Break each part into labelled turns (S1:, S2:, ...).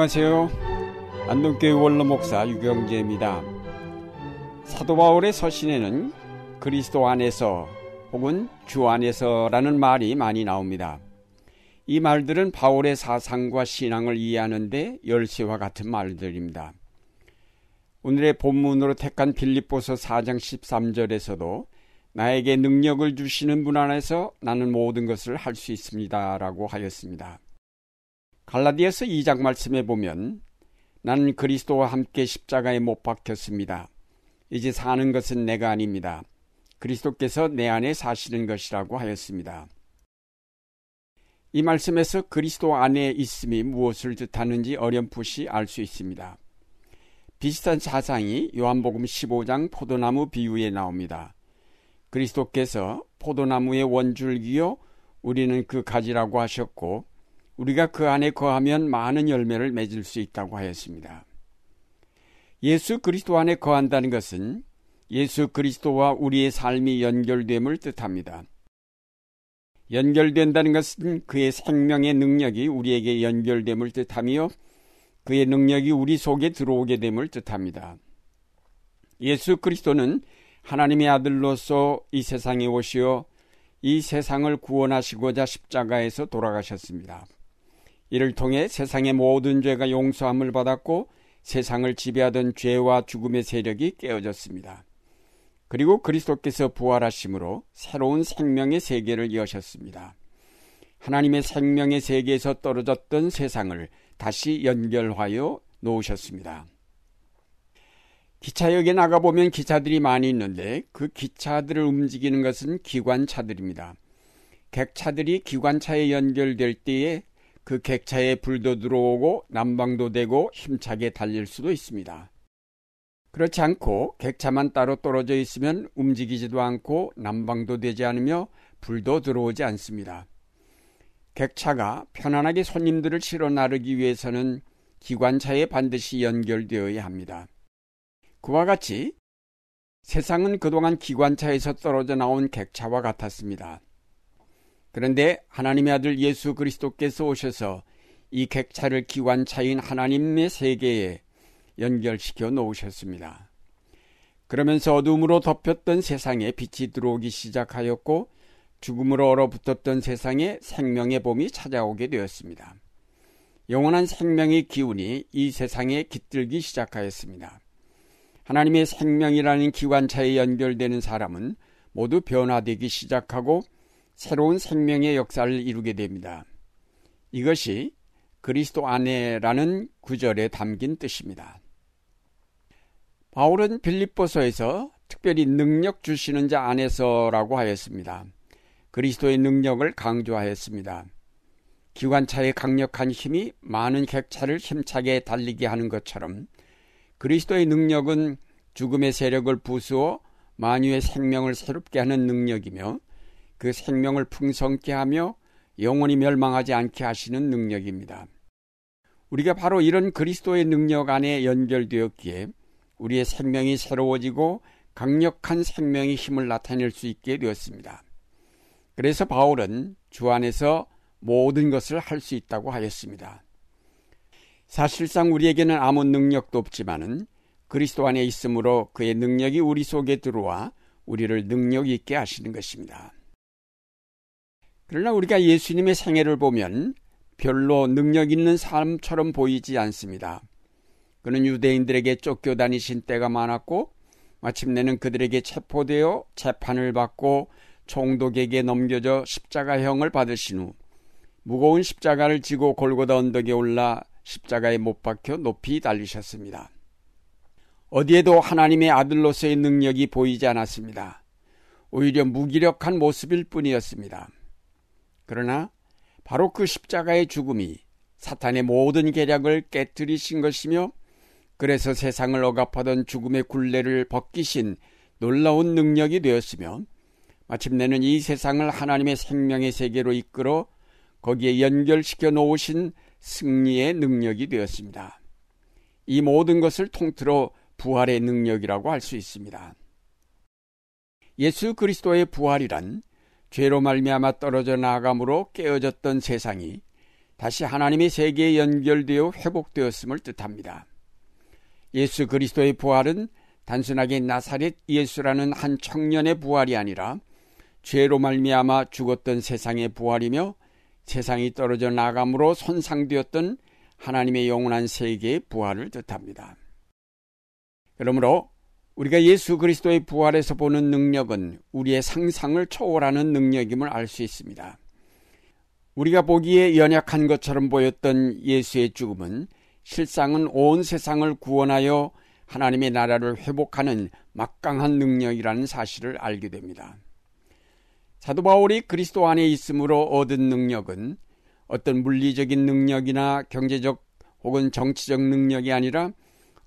S1: 안녕하세요. 안동교회 원로 목사 유경재입니다. 사도 바울의 서신에는 그리스도 안에서 혹은 주 안에서라는 말이 많이 나옵니다. 이 말들은 바울의 사상과 신앙을 이해하는데 열쇠와 같은 말들입니다. 오늘의 본문으로 택한 빌립보서 4장 13절에서도 나에게 능력을 주시는 분 안에서 나는 모든 것을 할 수 있습니다라고 하였습니다. 갈라디아서 2장 말씀에 보면 나는 그리스도와 함께 십자가에 못 박혔습니다. 이제 사는 것은 내가 아닙니다. 그리스도께서 내 안에 사시는 것이라고 하였습니다. 이 말씀에서 그리스도 안에 있음이 무엇을 뜻하는지 어렴풋이 알 수 있습니다. 비슷한 사상이 요한복음 15장 포도나무 비유에 나옵니다. 그리스도께서 포도나무의 원줄기요 우리는 그 가지라고 하셨고 우리가 그 안에 거하면 많은 열매를 맺을 수 있다고 하였습니다. 예수 그리스도 안에 거한다는 것은 예수 그리스도와 우리의 삶이 연결됨을 뜻합니다. 연결된다는 것은 그의 생명의 능력이 우리에게 연결됨을 뜻하며 그의 능력이 우리 속에 들어오게 됨을 뜻합니다. 예수 그리스도는 하나님의 아들로서 이 세상에 오시어 이 세상을 구원하시고자 십자가에서 돌아가셨습니다. 이를 통해 세상의 모든 죄가 용서함을 받았고 세상을 지배하던 죄와 죽음의 세력이 깨어졌습니다. 그리고 그리스도께서 부활하심으로 새로운 생명의 세계를 여셨습니다. 하나님의 생명의 세계에서 떨어졌던 세상을 다시 연결하여 놓으셨습니다. 기차역에 나가보면 기차들이 많이 있는데 그 기차들을 움직이는 것은 기관차들입니다. 객차들이 기관차에 연결될 때에 그 객차에 불도 들어오고 난방도 되고 힘차게 달릴 수도 있습니다. 그렇지 않고 객차만 따로 떨어져 있으면 움직이지도 않고 난방도 되지 않으며 불도 들어오지 않습니다. 객차가 편안하게 손님들을 실어 나르기 위해서는 기관차에 반드시 연결되어야 합니다. 그와 같이 세상은 그동안 기관차에서 떨어져 나온 객차와 같았습니다. 그런데 하나님의 아들 예수 그리스도께서 오셔서 이 객차를 기관차인 하나님의 세계에 연결시켜 놓으셨습니다. 그러면서 어둠으로 덮였던 세상에 빛이 들어오기 시작하였고 죽음으로 얼어붙었던 세상에 생명의 봄이 찾아오게 되었습니다. 영원한 생명의 기운이 이 세상에 깃들기 시작하였습니다. 하나님의 생명이라는 기관차에 연결되는 사람은 모두 변화되기 시작하고 새로운 생명의 역사를 이루게 됩니다. 이것이 그리스도 안에라는 구절에 담긴 뜻입니다. 바울은 빌립보서에서 특별히 능력 주시는 자 안에서라고 하였습니다. 그리스도의 능력을 강조하였습니다. 기관차의 강력한 힘이 많은 객차를 힘차게 달리게 하는 것처럼 그리스도의 능력은 죽음의 세력을 부수어 만유의 생명을 새롭게 하는 능력이며 그 생명을 풍성케 하며 영원히 멸망하지 않게 하시는 능력입니다. 우리가 바로 이런 그리스도의 능력 안에 연결되었기에 우리의 생명이 새로워지고 강력한 생명의 힘을 나타낼 수 있게 되었습니다. 그래서 바울은 주 안에서 모든 것을 할 수 있다고 하였습니다. 사실상 우리에게는 아무 능력도 없지만은 그리스도 안에 있으므로 그의 능력이 우리 속에 들어와 우리를 능력 있게 하시는 것입니다. 그러나 우리가 예수님의 생애를 보면 별로 능력 있는 사람처럼 보이지 않습니다. 그는 유대인들에게 쫓겨 다니신 때가 많았고 마침내는 그들에게 체포되어 재판을 받고 총독에게 넘겨져 십자가형을 받으신 후 무거운 십자가를 지고 골고다 언덕에 올라 십자가에 못 박혀 높이 달리셨습니다. 어디에도 하나님의 아들로서의 능력이 보이지 않았습니다. 오히려 무기력한 모습일 뿐이었습니다. 그러나 바로 그 십자가의 죽음이 사탄의 모든 계략을 깨뜨리신 것이며 그래서 세상을 억압하던 죽음의 굴레를 벗기신 놀라운 능력이 되었으며 마침내는 이 세상을 하나님의 생명의 세계로 이끌어 거기에 연결시켜 놓으신 승리의 능력이 되었습니다. 이 모든 것을 통틀어 부활의 능력이라고 할 수 있습니다. 예수 그리스도의 부활이란 죄로 말미암아 떨어져 나감으로 깨어졌던 세상이 다시 하나님의 세계에 연결되어 회복되었음을 뜻합니다. 예수 그리스도의 부활은 단순하게 나사렛 예수라는 한 청년의 부활이 아니라 죄로 말미암아 죽었던 세상의 부활이며 세상이 떨어져 나감으로 손상되었던 하나님의 영원한 세계의 부활을 뜻합니다. 그러므로 우리가 예수 그리스도의 부활에서 보는 능력은 우리의 상상을 초월하는 능력임을 알 수 있습니다. 우리가 보기에 연약한 것처럼 보였던 예수의 죽음은 실상은 온 세상을 구원하여 하나님의 나라를 회복하는 막강한 능력이라는 사실을 알게 됩니다. 사도 바울이 그리스도 안에 있음으로 얻은 능력은 어떤 물리적인 능력이나 경제적 혹은 정치적 능력이 아니라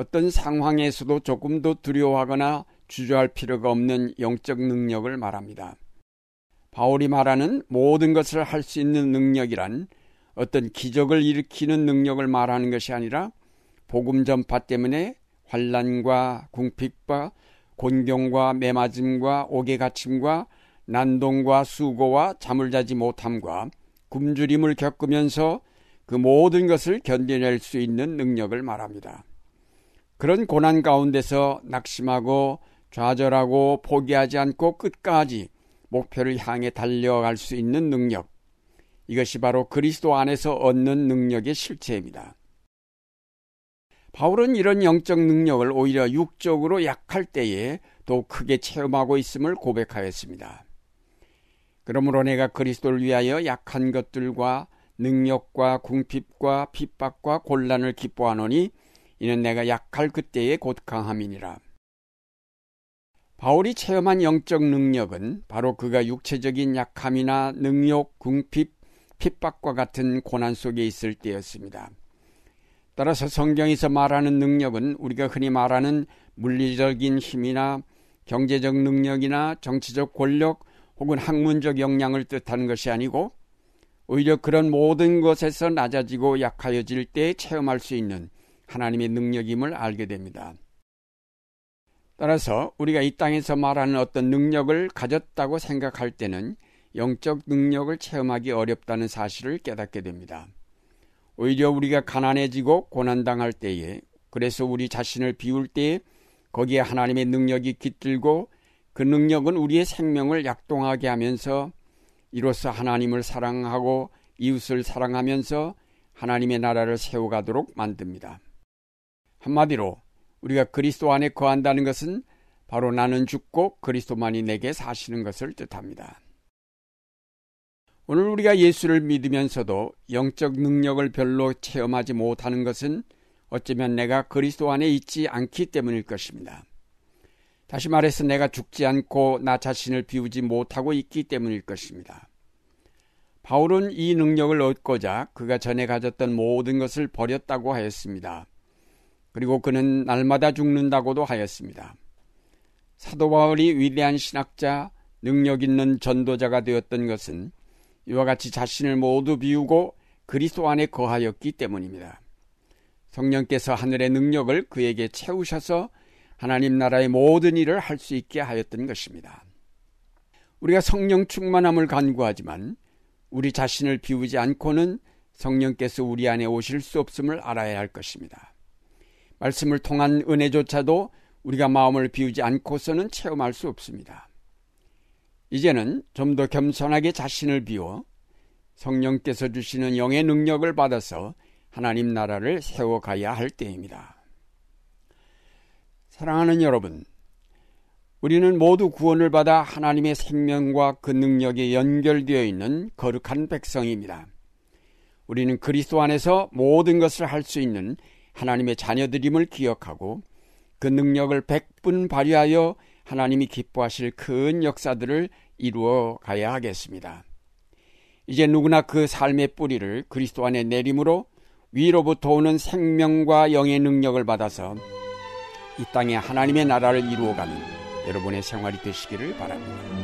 S1: 어떤 상황에서도 조금 더 두려워하거나 주저할 필요가 없는 영적 능력을 말합니다. 바울이 말하는 모든 것을 할 수 있는 능력이란 어떤 기적을 일으키는 능력을 말하는 것이 아니라 복음 전파 때문에 환란과 궁핍과 곤경과 매맞음과 옥에 갇힘과 난동과 수고와 잠을 자지 못함과 굶주림을 겪으면서 그 모든 것을 견뎌낼 수 있는 능력을 말합니다. 그런 고난 가운데서 낙심하고 좌절하고 포기하지 않고 끝까지 목표를 향해 달려갈 수 있는 능력. 이것이 바로 그리스도 안에서 얻는 능력의 실체입니다. 바울은 이런 영적 능력을 오히려 육적으로 약할 때에 더 크게 체험하고 있음을 고백하였습니다. 그러므로 내가 그리스도를 위하여 약한 것들과 능력과 궁핍과 핍박과 곤란을 기뻐하노니 이는 내가 약할 그때의 곧 강함이니라. 바울이 체험한 영적 능력은 바로 그가 육체적인 약함이나 능욕, 궁핍, 핍박과 같은 고난 속에 있을 때였습니다. 따라서 성경에서 말하는 능력은 우리가 흔히 말하는 물리적인 힘이나 경제적 능력이나 정치적 권력 혹은 학문적 역량을 뜻하는 것이 아니고 오히려 그런 모든 것에서 낮아지고 약하여질 때 체험할 수 있는 하나님의 능력임을 알게 됩니다. 따라서 우리가 이 땅에서 말하는 어떤 능력을 가졌다고 생각할 때는 영적 능력을 체험하기 어렵다는 사실을 깨닫게 됩니다. 오히려 우리가 가난해지고 고난당할 때에 그래서 우리 자신을 비울 때에 거기에 하나님의 능력이 깃들고 그 능력은 우리의 생명을 약동하게 하면서 이로써 하나님을 사랑하고 이웃을 사랑하면서 하나님의 나라를 세워가도록 만듭니다. 한마디로 우리가 그리스도 안에 거한다는 것은 바로 나는 죽고 그리스도만이 내게 사시는 것을 뜻합니다. 오늘 우리가 예수를 믿으면서도 영적 능력을 별로 체험하지 못하는 것은 어쩌면 내가 그리스도 안에 있지 않기 때문일 것입니다. 다시 말해서 내가 죽지 않고 나 자신을 비우지 못하고 있기 때문일 것입니다. 바울은 이 능력을 얻고자 그가 전에 가졌던 모든 것을 버렸다고 하였습니다. 그리고 그는 날마다 죽는다고도 하였습니다. 사도 바울이 위대한 신학자, 능력 있는 전도자가 되었던 것은 이와 같이 자신을 모두 비우고 그리스도 안에 거하였기 때문입니다. 성령께서 하늘의 능력을 그에게 채우셔서 하나님 나라의 모든 일을 할 수 있게 하였던 것입니다. 우리가 성령 충만함을 간구하지만 우리 자신을 비우지 않고는 성령께서 우리 안에 오실 수 없음을 알아야 할 것입니다. 말씀을 통한 은혜조차도 우리가 마음을 비우지 않고서는 체험할 수 없습니다. 이제는 좀 더 겸손하게 자신을 비워 성령께서 주시는 영의 능력을 받아서 하나님 나라를 세워가야 할 때입니다. 사랑하는 여러분, 우리는 모두 구원을 받아 하나님의 생명과 그 능력에 연결되어 있는 거룩한 백성입니다. 우리는 그리스도 안에서 모든 것을 할 수 있는 하나님의 자녀들임을 기억하고 그 능력을 백분 발휘하여 하나님이 기뻐하실 큰 역사들을 이루어 가야 하겠습니다. 이제 누구나 그 삶의 뿌리를 그리스도 안에 내림으로 위로부터 오는 생명과 영의 능력을 받아서 이 땅에 하나님의 나라를 이루어가는 여러분의 생활이 되시기를 바랍니다.